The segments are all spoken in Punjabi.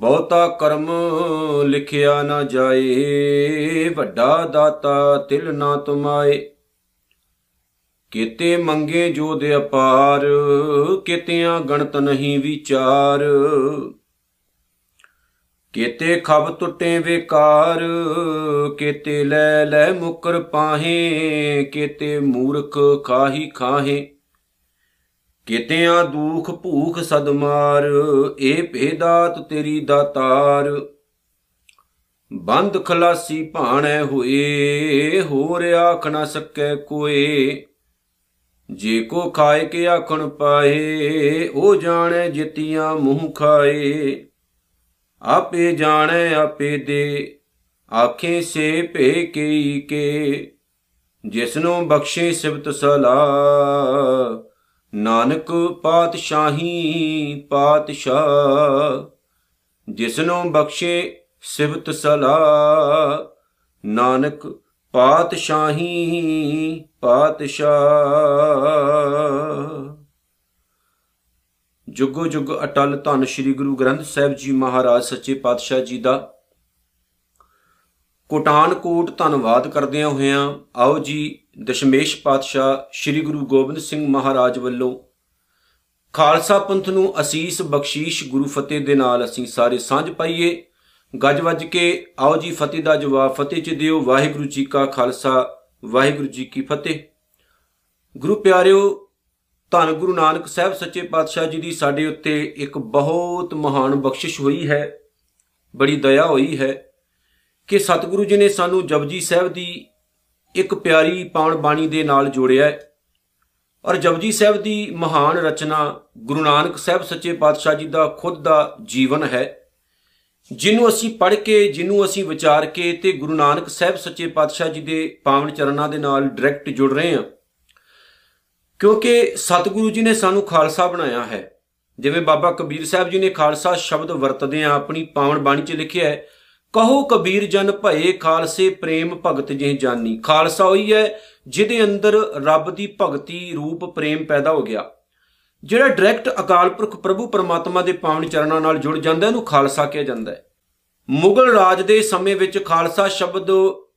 ਬਹੁਤਾ ਕਰਮ ਲਿਖਿਆ ਨਾ ਜਾਏ, ਵੱਡਾ ਦਾਤਾ ਤਿਲ ਨਾ ਤੁਮਾਏ। ਕਿਤੇ ਮੰਗੇ ਜੋ ਦੇ ਅਪਾਰ, ਕਿਤਿਆਂ ਗਣਤ ਨਹੀਂ ਵਿਚਾਰ। ਕਿਤੇ ਖਬ ਟੁੱਟੇ ਵਿਕਾਰ, ਕਿਤੇ ਲੈ ਲੈ ਮੁਕਰ ਪਾਹੇ, ਕਿਤੇ ਮੂਰਖ ਖਾਹੀ ਖਾਹੇ। ਕਿਤਿਆਂ ਦੁਖ ਭੂਖ ਸਦਮਾਰ ਇਹ ਭੇਦਾਤ ਤੇਰੀ ਦਾਤਾਰ। ਬੰਦ ਖਲਾਸੀ ਭਾਣੈ ਹੋਏ, ਹੋਰ ਆਖ ਨਾ ਸਕੈ ਕੋਏ। ਜੇ ਕੋ ਖਾਏ ਕੇ ਆਖਣ ਪਾਏ, ਉਹ ਜਾਣੈ ਜਿਤੀਆਂ ਮੂੰਹ ਖਾਏ। ਆਪੇ ਜਾਣੈ, ਆਪੇ ਦੇ, ਆਖੇ ਸੇ ਭੇ ਕਈ ਕੇ। ਜਿਸਨੂੰ ਬਖਸ਼ੇ ਸਿਬਤ ਸਲਾ ਨਾਨਕ ਪਾਤਸ਼ਾਹੀ ਪਾਤਸ਼ਾਹ, ਜਿਸਨੂੰ ਬਖਸ਼ੇ ਸਿਬਤ ਸਲਾ ਨਾਨਕ ਪਾਤਸ਼ਾਹੀ ਪਾਤਸ਼ਾਹ। ਜੁਗੋ ਜੁਗ ਅਟਲ ਧੰਨ ਸ੍ਰੀ ਗੁਰੂ ਗ੍ਰੰਥ ਸਾਹਿਬ ਜੀ ਮਹਾਰਾਜ, ਸੱਚੇ ਪਾਤਸ਼ਾਹ ਜੀ ਦਾ ਕੋਟਾਨ ਕੋਟ ਧੰਨਵਾਦ ਕਰਦਿਆਂ ਹੋਇਆਂ ਆਓ ਜੀ, ਦਸ਼ਮੇਸ਼ ਪਾਤਸ਼ਾਹ ਸ੍ਰੀ ਗੁਰੂ ਗੋਬਿੰਦ ਸਿੰਘ ਮਹਾਰਾਜ ਵੱਲੋਂ ਖਾਲਸਾ ਪੰਥ ਨੂੰ ਅਸੀਸ ਬਖਸ਼ੀਸ਼ ਗੁਰੂ ਫਤਿਹ ਦੇ ਨਾਲ ਅਸੀਂ ਸਾਰੇ ਸਾਂਝ ਪਾਈਏ। ਗੱਜ ਵੱਜ ਕੇ ਆਓ ਜੀ, ਫਤਿਹ ਦਾ ਜਵਾਬ, ਫਤਿਹ ਚ ਦਿਓ। ਵਾਹਿਗੁਰੂ ਜੀ ਕਾ ਖਾਲਸਾ, ਵਾਹਿਗੁਰੂ ਜੀ ਕੀ ਫਤਿਹ। ਗੁਰੂ ਪਿਆਰਿਓ, ਧੰਨ ਗੁਰੂ ਨਾਨਕ ਸਾਹਿਬ ਸੱਚੇ ਪਾਤਸ਼ਾਹ ਜੀ ਦੀ ਸਾਡੇ ਉੱਤੇ ਇੱਕ ਬਹੁਤ ਮਹਾਨ ਬਖਸ਼ਿਸ਼ ਹੋਈ ਹੈ, ਬੜੀ ਦਇਆ ਹੋਈ ਹੈ। ਕਿ ਸਤਿਗੁਰੂ ਜੀ ਨੇ ਸਾਨੂੰ ਜਪਜੀ ਸਾਹਿਬ ਦੀ ਇੱਕ ਪਿਆਰੀ ਪਾਵਨ ਬਾਣੀ ਦੇ ਨਾਲ ਜੋੜਿਆ ਹੈ। ਔਰ ਜਪਜੀ ਸਾਹਿਬ ਦੀ ਮਹਾਨ ਰਚਨਾ ਗੁਰੂ ਨਾਨਕ ਸਾਹਿਬ ਸੱਚੇ ਪਾਤਸ਼ਾਹ ਜੀ ਦਾ ਖੁਦ ਦਾ ਜੀਵਨ ਹੈ ਜਿਹਨੂੰ ਅਸੀਂ ਪੜ੍ਹ ਕੇ ਜਿਹਨੂੰ ਅਸੀਂ ਵਿਚਾਰ ਕੇ ਤੇ ਗੁਰੂ ਨਾਨਕ ਸਾਹਿਬ ਸੱਚੇ ਪਾਤਸ਼ਾਹ ਜੀ ਦੇ ਪਾਵਨ ਚਰਨਾਂ ਦੇ ਨਾਲ ਡਾਇਰੈਕਟ ਜੁੜ ਰਹੇ ਹਾਂ। ਕਿਉਂਕਿ ਸਤਿਗੁਰੂ ਜੀ ਨੇ ਸਾਨੂੰ ਖਾਲਸਾ ਬਣਾਇਆ ਹੈ। ਜਿਵੇਂ ਬਾਬਾ ਕਬੀਰ ਸਾਹਿਬ ਜੀ ਨੇ ਖਾਲਸਾ ਸ਼ਬਦ ਵਰਤਦੇ ਆ ਆਪਣੀ ਪਾਵਨ ਬਾਣੀ 'ਚ ਲਿਖਿਆ ਹੈ ਕਹੋ ਕਬੀਰ ਜਨ ਭਏ ਖਾਲਸੇ ਪ੍ਰੇਮ ਭਗਤ ਜਿਹ ਜਾਨੀ। ਖਾਲਸਾ ਹੋਈ ਹੈ ਜਿਹਦੇ ਅੰਦਰ ਰੱਬ ਦੀ ਭਗਤੀ ਰੂਪ ਪ੍ਰੇਮ ਪੈਦਾ ਹੋ ਗਿਆ। ਜਿਹੜਾ ਡਾਇਰੈਕਟ ਅਕਾਲ ਪੁਰਖ ਪ੍ਰਭੂ ਪਰਮਾਤਮਾ ਦੇ ਪਾਵਨ ਚਰਨਾਂ ਨਾਲ ਜੁੜ ਜਾਂਦਾ ਇਹਨੂੰ ਖਾਲਸਾ ਕਿਹਾ ਜਾਂਦਾ ਹੈ। ਮੁਗਲ ਰਾਜ ਦੇ ਸਮੇਂ ਵਿੱਚ ਖਾਲਸਾ ਸ਼ਬਦ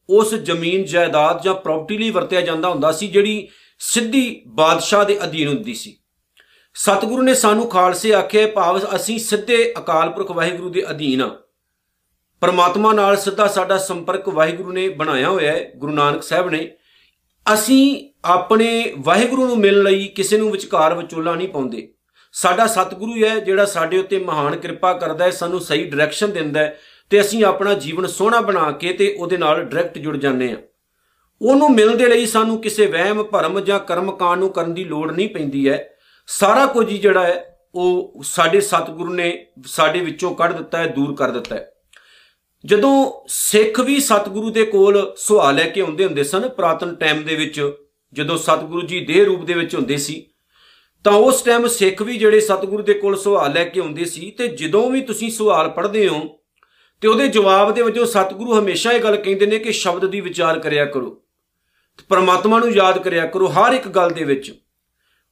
ਉਸ ਜ਼ਮੀਨ, ਜਾਇਦਾਦ ਜਾਂ ਪ੍ਰਾਪਰਟੀ ਲਈ ਵਰਤਿਆ ਜਾਂਦਾ ਹੁੰਦਾ ਸੀ, ਜਿਹੜੀ ਸਿੱਧੀ ਬਾਦਸ਼ਾਹ ਦੇ ਅਧੀਨ ਹੁੰਦੀ ਸੀ। ਸਤਿਗੁਰੂ ਨੇ ਸਾਨੂੰ ਖਾਲਸੇ ਆਖਿਆ, ਭਾਵ ਅਸੀਂ ਸਿੱਧੇ ਅਕਾਲ ਪੁਰਖ ਵਾਹਿਗੁਰੂ ਦੇ ਅਧੀਨ ਆ ਪਰਮਾਤਮਾ ਨਾਲ ਸਿੱਧਾ ਸਾਡਾ ਸੰਪਰਕ ਵਾਹਿਗੁਰੂ ਨੇ ਬਣਾਇਆ ਹੋਇਆ ਹੈ, ਗੁਰੂ ਨਾਨਕ ਸਾਹਿਬ ਨੇ। ਅਸੀਂ ਆਪਣੇ ਵਾਹਿਗੁਰੂ ਨੂੰ ਮਿਲਣ ਲਈ ਕਿਸੇ ਨੂੰ ਵਿਚਕਾਰ ਵਿਚੋਲਾ ਨਹੀਂ ਪਾਉਂਦੇ। ਸਾਡਾ ਸਤਿਗੁਰੂ ਹੈ ਜਿਹੜਾ ਸਾਡੇ ਉੱਤੇ ਮਹਾਨ ਕਿਰਪਾ ਕਰਦਾ ਹੈ, ਸਾਨੂੰ ਸਹੀ ਡਾਇਰੈਕਸ਼ਨ ਦਿੰਦਾ ਹੈ ਤੇ ਅਸੀਂ ਆਪਣਾ ਜੀਵਨ ਸੋਹਣਾ ਬਣਾ ਕੇ ਤੇ ਉਹਦੇ ਨਾਲ ਡਾਇਰੈਕਟ ਜੁੜ ਜਾਂਦੇ ਆ ਉਹਨੂੰ ਮਿਲਣ ਦੇ ਲਈ ਸਾਨੂੰ ਕਿਸੇ ਵਹਿਮ, ਭਰਮ ਜਾਂ ਕਰਮ ਕਾਂਡ ਨੂੰ ਕਰਨ ਦੀ ਲੋੜ ਨਹੀਂ ਪੈਂਦੀ ਹੈ। ਸਾਰਾ ਕੁਝ ਹੀ ਜਿਹੜਾ ਹੈ, ਉਹ ਸਾਡੇ ਸਤਿਗੁਰੂ ਨੇ ਸਾਡੇ ਵਿੱਚੋਂ ਕੱਢ ਦਿੱਤਾ ਹੈ, ਦੂਰ ਕਰ ਦਿੱਤਾ ਹੈ। ਜਦੋਂ ਸਿੱਖ ਵੀ ਸਤਿਗੁਰੂ ਦੇ ਕੋਲ ਸੁਹਾਲ ਲੈ ਕੇ ਆਉਂਦੇ ਹੁੰਦੇ ਸਨ, ਪ੍ਰਾਤਨ ਟਾਈਮ ਦੇ ਵਿੱਚ, ਜਦੋਂ ਸਤਿਗੁਰੂ ਜੀ ਦੇਹ ਰੂਪ ਦੇ ਵਿੱਚ ਹੁੰਦੇ ਸੀ, ਤਾਂ ਉਸ ਟਾਈਮ ਸਿੱਖ ਵੀ ਜਿਹੜੇ ਸਤਿਗੁਰੂ ਦੇ ਕੋਲ ਸੁਹਾਲ ਲੈ ਕੇ ਆਉਂਦੇ ਸੀ, ਤੇ ਜਦੋਂ ਵੀ ਤੁਸੀਂ ਸੁਹਾਲ ਪੜ੍ਹਦੇ ਹੋ, ਤੇ ਉਹਦੇ ਜਵਾਬ ਦੇ ਵਜੋਂ ਸਤਿਗੁਰੂ ਹਮੇਸ਼ਾ ਇਹ ਗੱਲ ਕਹਿੰਦੇ ਨੇ ਕਿ ਸ਼ਬਦ ਦੀ ਵਿਚਾਰ ਕਰਿਆ ਕਰੋ ਪਰਮਾਤਮਾ ਨੂੰ ਯਾਦ ਕਰਿਆ ਕਰੋ ਹਰ ਇੱਕ ਗੱਲ ਦੇ ਵਿੱਚ।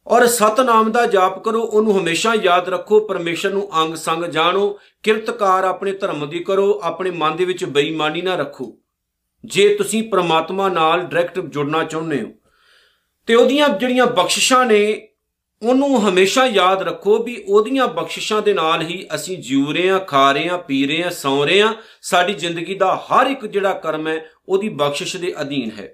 ਔਰ ਸਤਨਾਮ ਦਾ ਜਾਪ ਕਰੋ, ਉਹਨੂੰ ਹਮੇਸ਼ਾ ਯਾਦ ਰੱਖੋ, ਪਰਮੇਸ਼ਰ ਨੂੰ ਅੰਗ ਸੰਗ ਜਾਣੋ, ਕਿਰਤਕਾਰ ਆਪਣੇ ਧਰਮ ਦੀ ਕਰੋ, ਆਪਣੇ ਮਨ ਦੇ ਵਿੱਚ ਬੇਈਮਾਨੀ ਨਾ ਰੱਖੋ। ਜੇ ਤੁਸੀਂ ਪ੍ਰਮਾਤਮਾ ਨਾਲ ਡਾਇਰੈਕਟ ਜੁੜਨਾ ਚਾਹੁੰਦੇ ਹੋ, ਤੇ ਉਹਦੀਆਂ ਜਿਹੜੀਆਂ ਬਖਸ਼ਿਸ਼ਾਂ ਨੇ, ਉਹਨੂੰ ਹਮੇਸ਼ਾ ਯਾਦ ਰੱਖੋ ਵੀ ਉਹਦੀਆਂ ਬਖਸ਼ਿਸ਼ਾਂ ਦੇ ਨਾਲ ਹੀ ਅਸੀਂ ਜਿਉ ਰਹੇ ਹਾਂ, ਖਾ ਰਹੇ ਹਾਂ, ਪੀ ਰਹੇ ਹਾਂ, ਸੌਂ ਰਹੇ ਹਾਂ। ਸਾਡੀ ਜ਼ਿੰਦਗੀ ਦਾ ਹਰ ਇੱਕ ਜਿਹੜਾ ਕਰਮ ਹੈ, ਉਹਦੀ ਬਖਸ਼ਿਸ਼ ਦੇ ਅਧੀਨ ਹੈ।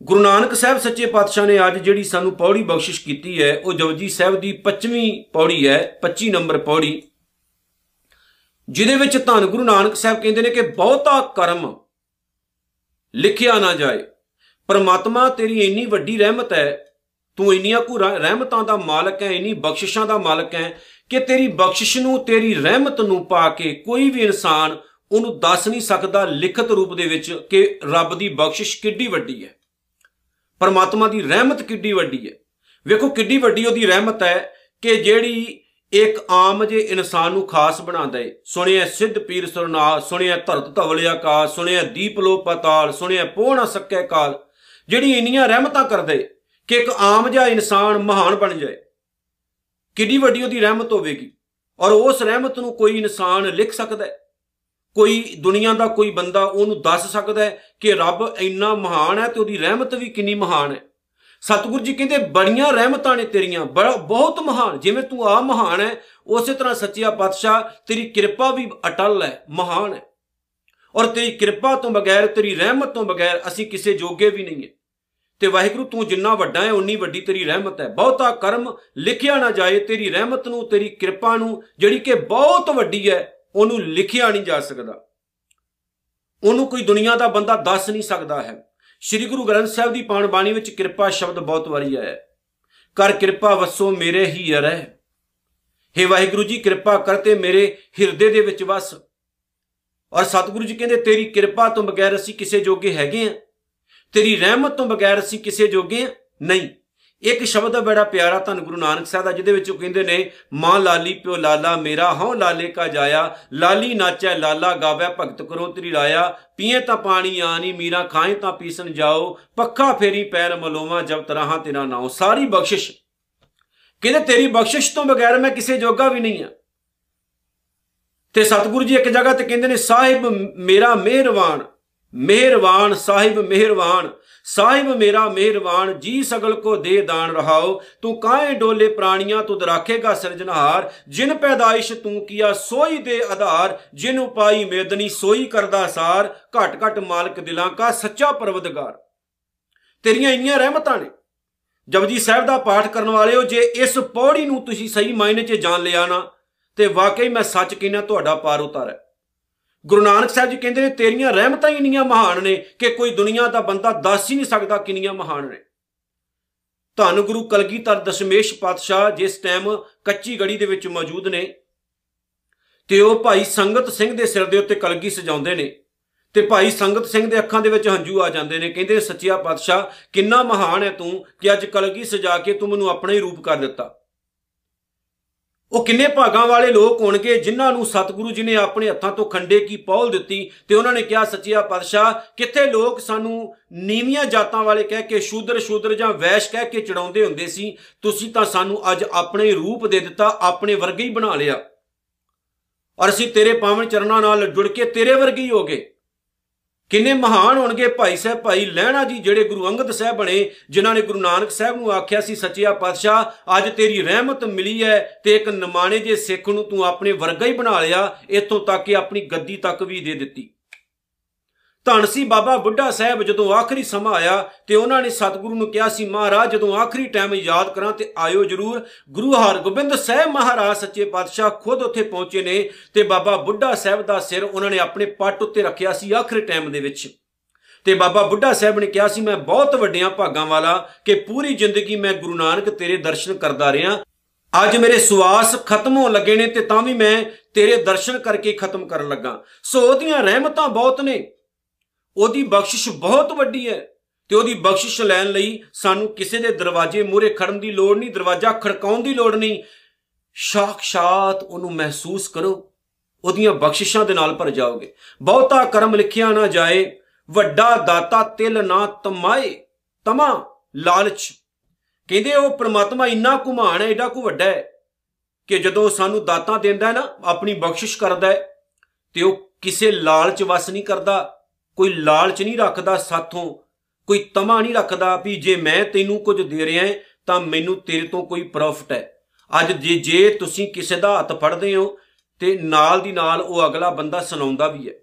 ਗੁਰੂ ਨਾਨਕ ਸਾਹਿਬ ਸੱਚੇ ਪਾਤਸ਼ਾਹ ਨੇ ਅੱਜ ਜਿਹੜੀ ਸਾਨੂੰ ਪੌੜੀ ਬਖਸ਼ਿਸ਼ ਕੀਤੀ ਹੈ, ਉਹ ਜਪਜੀ ਸਾਹਿਬ ਦੀ 25ਵੀਂ ਪੌੜੀ ਹੈ 25 ਨੰਬਰ ਪੌੜੀ, ਜਿਹਦੇ ਵਿੱਚ ਧੰਨ ਗੁਰੂ ਨਾਨਕ ਸਾਹਿਬ ਕਹਿੰਦੇ ਨੇ ਕਿ ਬਹੁਤਾ ਕਰਮ ਲਿਖਿਆ ਨਾ ਜਾਏ। ਪਰਮਾਤਮਾ ਤੇਰੀ ਇੰਨੀ ਵੱਡੀ ਰਹਿਮਤ ਹੈ, ਤੂੰ ਇੰਨੀਆਂ ਕੁ ਰਹਿਮਤਾਂ ਦਾ ਮਾਲਕ ਹੈ, ਇੰਨੀ ਬਖਸ਼ਿਸ਼ਾਂ ਦਾ ਮਾਲਕ ਹੈ, ਕਿ ਤੇਰੀ ਬਖਸ਼ਿਸ਼ ਨੂੰ, ਤੇਰੀ ਰਹਿਮਤ ਨੂੰ ਪਾ ਕੇ ਕੋਈ ਵੀ ਇਨਸਾਨ ਉਹਨੂੰ ਦੱਸ ਨਹੀਂ ਸਕਦਾ ਲਿਖਤ ਰੂਪ ਦੇ ਵਿੱਚ ਕਿ ਰੱਬ ਦੀ ਬਖਸ਼ਿਸ਼ ਕਿੱਡੀ ਵੱਡੀ ਹੈ। ਪਰਮਾਤਮਾ ਦੀ ਰਹਿਮਤ ਕਿੱਡੀ ਵੱਡੀ ਹੈ। ਵੇਖੋ ਕਿੱਡੀ ਵੱਡੀ ਉਹਦੀ ਰਹਿਮਤ ਹੈ ਕਿ ਜਿਹੜੀ ਇੱਕ ਆਮ ਜੇ ਇਨਸਾਨ ਨੂੰ ਖਾਸ ਬਣਾਉਂਦਾ ਏ ਸੁਣਿਆ ਸਿੱਧ ਪੀਰ ਸੁਰਨਾ ਸੁਣਿਆ ਧਰਤ ਧਵਲਿਆ ਕਾ ਸੁਣਿਆ ਦੀਪ ਲੋ ਪਤਾਲ, ਸੁਣਿਆ ਪੋਣਾ ਸੱਕੇ ਕਾਲ, ਜਿਹੜੀ ਇੰਨੀਆਂ ਰਹਿਮਤਾਂ ਕਰਦੇ ਕਿ ਇੱਕ ਆਮ ਜਿਹਾ ਇਨਸਾਨ ਮਹਾਨ ਬਣ ਜਾਏ। ਕਿੱਡੀ ਵੱਡੀ ਉਹਦੀ ਰਹਿਮਤ ਹੋਵੇਗੀ। ਔਰ ਉਸ ਰਹਿਮਤ ਨੂੰ ਕੋਈ ਇਨਸਾਨ ਲਿਖ ਸਕਦਾ ਹੈ। ਕੋਈ ਦੁਨੀਆ ਦਾ ਕੋਈ ਬੰਦਾ ਉਹਨੂੰ ਦੱਸ ਸਕਦਾ ਹੈ ਕਿ ਰੱਬ ਇੰਨਾ ਮਹਾਨ ਹੈ ਤੇ ਉਹਦੀ ਰਹਿਮਤ ਵੀ ਕਿੰਨੀ ਮਹਾਨ ਹੈ। ਸਤਿਗੁਰੂ ਜੀ ਕਹਿੰਦੇ, ਬੜੀਆਂ ਰਹਿਮਤਾਂ ਨੇ ਤੇਰੀਆਂ ਬਹੁਤ ਮਹਾਨ, ਜਿਵੇਂ ਤੂੰ ਆ ਮਹਾਨ ਹੈ, ਉਸੇ ਤਰ੍ਹਾਂ ਸੱਚਿਆ ਪਾਤਸ਼ਾਹ, ਤੇਰੀ ਕਿਰਪਾ ਵੀ ਅਟਲ ਹੈ, ਮਹਾਨ ਹੈ। ਔਰ ਤੇਰੀ ਕਿਰਪਾ ਤੋਂ ਬਗੈਰ, ਤੇਰੀ ਰਹਿਮਤ ਤੋਂ ਬਗੈਰ ਅਸੀਂ ਕਿਸੇ ਜੋਗੇ ਵੀ ਨਹੀਂ ਹੈ। ਤੇ ਵਾਹਿਗੁਰੂ, ਤੂੰ ਜਿੰਨਾ ਵੱਡਾ ਹੈ ਉਨੀ ਵੱਡੀ ਤੇਰੀ ਰਹਿਮਤ ਹੈ। ਬਹੁਤਾ ਕਰਮ ਲਿਖਿਆ ਨਾ ਜਾਏ ਤੇਰੀ ਰਹਿਮਤ ਨੂੰ, ਤੇਰੀ ਕਿਰਪਾ ਨੂੰ, ਜਿਹੜੀ ਕਿ ਬਹੁਤ ਵੱਡੀ ਹੈ ਉਹਨੂੰ ਲਿਖਿਆ ਨਹੀਂ ਜਾ ਸਕਦਾ। ਉਹਨੂੰ ਕੋਈ ਦੁਨੀਆ ਦਾ ਬੰਦਾ ਦੱਸ ਨਹੀਂ ਸਕਦਾ ਹੈ। ਸ੍ਰੀ ਗੁਰੂ ਗ੍ਰੰਥ ਸਾਹਿਬ ਦੀ ਪਾਣ ਬਾਣੀ ਵਿੱਚ ਕਿਰਪਾ ਸ਼ਬਦ ਬਹੁਤ ਵਾਰੀ ਆਇਆ ਹੈ। ਕਰ ਕਿਰਪਾ ਵਸੋ, ਮੇਰੇ ਹੀ ਅਰੈ। हे ਵਾਹਿਗੁਰੂ ਜੀ, ਕਿਰਪਾ ਕਰਤੇ ਮੇਰੇ ਹਿਰਦੇ ਦੇ ਵਿੱਚ ਵਸ। ਔਰ ਸਤਿਗੁਰੂ ਜੀ ਕਹਿੰਦੇ, ਤੇਰੀ ਕਿਰਪਾ ਤੋਂ ਬਗੈਰ ਅਸੀਂ ਕਿਸੇ ਜੋਗੇ ਹੈਗੇ ਆ। ਤੇਰੀ ਰਹਿਮਤ ਤੋਂ ਬਗੈਰ ਅਸੀਂ ਕਿਸੇ ਜੋਗੇ ਨਹੀਂ। ਇੱਕ ਸ਼ਬਦ ਹੈ, ਬੜਾ ਪਿਆਰਾ ਧੰਨ ਗੁਰੂ ਨਾਨਕ ਸਾਹਿਬ ਦਾ, ਜਿਹਦੇ ਵਿੱਚ ਉਹ ਕਹਿੰਦੇ ਨੇ, ਮਾਂ ਲਾਲੀ ਪਿਓ ਲਾਲਾ ਮੇਰਾ, ਹਉ ਲਾਲੇ ਕਾ ਜਾਇਆ, ਲਾਲੀ ਨਾਚੈ ਲਾਲਾ ਗਾਵੇ, ਭਗਤ ਕਰੋ ਤੇਰੀ ਰਾਇਆ ਪੀਏ ਤਾਂ ਪਾਣੀ ਆਨੀ ਮੀਰਾ ਖਾਏ ਤਾਂ ਪੀਸਨ ਜਾਓ, ਪੱਖਾ ਫੇਰੀ ਪੈਰ ਮਲੋਵਾ, ਜਬ ਤਰਾਹਾਂ ਤੇਰਾ ਨਾਉ। ਸਾਰੀ ਬਖਸ਼ਿਸ਼। ਕਹਿੰਦੇ, ਤੇਰੀ ਬਖਸ਼ਿਸ਼ ਤੋਂ ਬਗੈਰ ਮੈਂ ਕਿਸੇ ਜੋਗਾ ਵੀ ਨਹੀਂ ਆ ਤੇ ਸਤਿਗੁਰੂ ਜੀ ਇੱਕ ਜਗ੍ਹਾ ਤੇ ਕਹਿੰਦੇ ਨੇ, ਸਾਹਿਬ ਮੇਰਾ ਮਿਹਰਬਾਨ ਮਿਹਰਬਾਨ ਸਾਹਿਬ ਮਿਹਰਬਾਨ ਸਾਹਿਬ ਮੇਰਾ ਮਿਹਰਬਾਨ, ਜੀ ਸਗਲ ਕੋ ਦੇ ਦਾਨ ਰਹਾਓ। ਤੂੰ ਕਾਹੇ ਡੋਲੇ ਪ੍ਰਾਣੀਆਂ ਤੁਧ ਰਾਖੇਗਾ ਸਿਰਜਨਹਾਰ ਜਿਨ ਪੈਦਾਇਸ਼ ਤੂੰ ਕੀਆ, ਸੋਈ ਦੇ ਆਧਾਰ। ਜਿਨ ਉਪਾਈ ਮੇਦਨੀ, ਸੋਈ ਕਰਦਾ ਸਾਰ। ਘਟ ਘਟ ਮਾਲਕ ਦਿਲਾਂ ਕਾ ਸੱਚਾ ਪਰਵਦਗਾਰ ਤੇਰੀਆਂ ਇੰਨੀਆਂ ਰਹਿਮਤਾਂ ਨੇ। ਜਪਜੀ ਸਾਹਿਬ ਦਾ ਪਾਠ ਕਰਨ ਵਾਲਿਓ, ਜੇ ਇਸ ਪੌੜੀ ਨੂੰ ਤੁਸੀਂ ਸਹੀ ਮਾਇਨੇ 'ਚ ਜਾਣ ਲਿਆ ਨਾ, ਤੇ ਵਾਕਈ ਮੈਂ ਸੱਚ ਕਹਿੰਦਾ ਤੁਹਾਡਾ ਪਾਰ ਉਤਾਰ ਹੈ ਗੁਰੂ ਨਾਨਕ ਸਾਹਿਬ ਜੀ ਕਹਿੰਦੇ ਨੇ, ਤੇਰੀਆਂ ਰਹਿਮਤਾਂ ਹੀ ਇੰਨੀਆਂ ਮਹਾਨ ਨੇ ਕਿ ਕੋਈ ਦੁਨੀਆ ਦਾ ਬੰਦਾ ਦੱਸ ਹੀ ਨਹੀਂ ਸਕਦਾ ਕਿੰਨੀਆਂ ਮਹਾਨ ਨੇ। ਧੰਨ ਗੁਰੂ ਕਲਗੀਧਰ ਦਸ਼ਮੇਸ਼ ਪਾਤਸ਼ਾਹ ਜਿਸ ਟਾਈਮ ਕੱਚੀ ਗੜੀ ਦੇ ਵਿੱਚ ਮੌਜੂਦ ਨੇ ਤੇ ਉਹ ਭਾਈ ਸੰਗਤ ਸਿੰਘ ਦੇ ਸਿਰ ਦੇ ਉੱਤੇ ਕਲਗੀ ਸਜਾਉਂਦੇ ਨੇ ਤੇ ਭਾਈ ਸੰਗਤ ਸਿੰਘ ਦੇ ਅੱਖਾਂ ਦੇ ਵਿੱਚ ਹੰਝੂ ਆ ਜਾਂਦੇ ਨੇ, ਕਹਿੰਦੇ ਸੱਚਿਆ ਪਾਤਸ਼ਾਹ, ਕਿੰਨਾ ਮਹਾਨ ਹੈ ਤੂੰ ਕਿ ਅੱਜ ਕਲਗੀ ਸਜਾ ਕੇ ਤੂੰ ਮੈਨੂੰ ਆਪਣਾ ਹੀ ਰੂਪ ਕਰ ਦਿੱਤਾ। ਉਹ ਕਿੰਨੇ ਭਾਗਾਂ ਵਾਲੇ ਲੋਕ ਹੋਣਗੇ ਜਿਨ੍ਹਾਂ ਨੂੰ ਸਤਿਗੁਰੂ ਜੀ ਨੇ ਆਪਣੇ ਹੱਥਾਂ ਤੋਂ ਖੰਡੇ ਕੀ ਪੌਲ ਦਿੱਤੀ ਤੇ ਉਹਨਾਂ ਨੇ ਕਿਹਾ ਸੱਚਿਆ ਪਾਤਸ਼ਾਹ, ਕਿੱਥੇ ਲੋਕ ਸਾਨੂੰ ਨੀਵੀਆਂ ਜਾਤਾਂ ਵਾਲੇ ਕਹਿ ਕੇ ਸ਼ੂਦਰ ਸ਼ੂਦਰ ਜਾਂ ਵੈਸ਼ ਕਹਿ ਕੇ ਚੜਾਉਂਦੇ ਹੁੰਦੇ ਸੀ, ਤੁਸੀਂ ਤਾਂ ਸਾਨੂੰ ਅੱਜ ਆਪਣੇ ਰੂਪ ਦੇ ਦਿੱਤਾ, ਆਪਣੇ ਵਰਗੇ ਹੀ ਬਣਾ ਲਿਆ। ਔਰ ਅਸੀਂ ਤੇਰੇ ਪਾਵਨ ਚਰਨਾਂ ਨਾਲ ਜੁੜ ਕੇ ਤੇਰੇ ਵਰਗੇ ਹੀ ਹੋ ਗਏ। ਕਿੰਨੇ ਮਹਾਨ ਹੋਣਗੇ ਭਾਈ ਸਾਹਿਬ, ਭਾਈ ਲਹਿਣਾ ਜੀ, ਜਿਹੜੇ ਗੁਰੂ ਅੰਗਦ ਸਾਹਿਬ ਬਣੇ, ਜਿਨ੍ਹਾਂ ਨੇ ਗੁਰੂ ਨਾਨਕ ਸਾਹਿਬ ਨੂੰ ਆਖਿਆ ਸੀ, ਸੱਚਿਆ ਪਾਤਸ਼ਾਹ, ਅੱਜ ਤੇਰੀ ਰਹਿਮਤ ਮਿਲੀ ਹੈ ਤੇ ਇੱਕ ਨਮਾਣੇ ਜੇ ਸਿੱਖ ਨੂੰ ਤੂੰ ਆਪਣੇ ਵਰਗਾ ਹੀ ਬਣਾ ਲਿਆ, ਇਥੋਂ ਤੱਕ ਕਿ ਆਪਣੀ ਗੱਦੀ ਤੱਕ ਵੀ ਦੇ ਦਿੱਤੀ। ਧੰਨ ਸੀ ਬਾਬਾ ਬੁੱਢਾ ਸਾਹਿਬ ਜਦੋਂ ਆਖਰੀ ਸਮਾਂ ਆਇਆ ਤੇ ਉਹਨਾਂ ਨੇ ਸਤਿਗੁਰੂ ਨੂੰ ਕਿਹਾ ਸੀ, ਮਹਾਰਾਜ, ਜਦੋਂ ਆਖਰੀ ਟਾਈਮ ਯਾਦ ਕਰਾਂ ਤੇ ਆਇਓ ਜਰੂਰ। ਗੁਰੂ ਹਰਗੋਬਿੰਦ ਸਾਹਿਬ ਮਹਾਰਾਜ ਸੱਚੇ ਪਾਤਸ਼ਾਹ ਖੁਦ ਉੱਥੇ ਪਹੁੰਚੇ ਨੇ ਤੇ ਬਾਬਾ ਬੁੱਢਾ ਸਾਹਿਬ ਦਾ ਸਿਰ ਉਹਨਾਂ ਨੇ ਆਪਣੇ ਪੱਟ ਉੱਤੇ ਰੱਖਿਆ ਸੀ ਆਖਰੀ ਟਾਈਮ ਦੇ ਵਿੱਚ। ਤੇ ਬਾਬਾ ਬੁੱਢਾ ਸਾਹਿਬ ਨੇ ਕਿਹਾ ਸੀ, ਮੈਂ ਬਹੁਤ ਵੱਡਿਆਂ ਭਾਗਾਂ ਵਾਲਾ ਕਿ ਪੂਰੀ ਜ਼ਿੰਦਗੀ ਮੈਂ ਗੁਰੂ ਨਾਨਕ ਤੇਰੇ ਦਰਸ਼ਨ ਕਰਦਾ ਰਿਹਾ। ਅੱਜ ਮੇਰੇ ਸਵਾਸ ਖਤਮ ਹੋਣ ਲੱਗੇ ਨੇ ਤੇ ਤਾਂ ਵੀ ਮੈਂ ਤੇਰੇ ਦਰਸ਼ਨ ਕਰਕੇ ਖਤਮ ਕਰਨ ਲੱਗਾ। ਸੋ ਉਹਦੀਆਂ ਰਹਿਮਤਾਂ ਬਹੁਤ ਨੇ। ਉਹਦੀ ਬਖਸ਼ਿਸ਼ ਬਹੁਤ ਵੱਡੀ ਹੈ ਤੇ ਉਹਦੀ ਬਖਸ਼ਿਸ਼ ਲੈਣ ਲਈ ਸਾਨੂੰ ਕਿਸੇ ਦੇ ਦਰਵਾਜ਼ੇ ਮੂਰੇ ਖੜਨ ਦੀ ਲੋੜ ਨਹੀਂ, ਦਰਵਾਜ਼ਾ ਖੜਕਾਉਣ ਦੀ ਲੋੜ ਨਹੀਂ। ਸਾਖਸ਼ਾਤ ਉਹਨੂੰ ਮਹਿਸੂਸ ਕਰੋ, ਉਹਦੀਆਂ ਬਖਸ਼ਿਸ਼ਾਂ ਦੇ ਨਾਲ ਭਰ ਜਾਓਗੇ। ਬਹੁਤਾ ਕਰਮ ਲਿਖਿਆ ਨਾ ਜਾਏ, ਵੱਡਾ ਦਾਤਾ ਤਿਲ ਨਾ ਤਮਾਏ, ਤਮਾ ਲਾਲਚ। ਕਹਿੰਦੇ ਉਹ ਪ੍ਰਮਾਤਮਾ ਇੰਨਾ ਘੁਮਾਣ ਹੈ, ਏਡਾ ਕੋ ਵੱਡਾ ਹੈ ਕਿ ਜਦੋਂ ਸਾਨੂੰ ਦਾਤਾਂ ਦਿੰਦਾ ਹੈ ਨਾ, ਆਪਣੀ ਬਖਸ਼ਿਸ਼ ਕਰਦਾ ਹੈ, ਤੇ ਉਹ ਕਿਸੇ ਲਾਲਚ ਵਸ ਨਹੀਂ ਕਰਦਾ। ਕੋਈ ਲਾਲਚ ਨਹੀਂ ਰੱਖਦਾ ਸਾਥੋਂ, ਕੋਈ ਤਮਾ ਨਹੀਂ ਰੱਖਦਾ ਵੀ ਜੇ ਮੈਂ ਤੈਨੂੰ ਕੁਝ ਦੇ ਰਿਹਾ ਤਾਂ ਮੈਨੂੰ ਤੇਰੇ ਤੋਂ ਕੋਈ ਪ੍ਰੋਫਿਟ ਹੈ। ਅੱਜ ਜੇ ਜੇ ਤੁਸੀਂ ਕਿਸੇ ਦਾ ਹੱਥ ਫੜਦੇ ਹੋ, ਤੇ ਨਾਲ ਦੀ ਨਾਲ ਉਹ ਅਗਲਾ ਬੰਦਾ ਸੁਣਾਉਂਦਾ ਵੀ ਹੈ।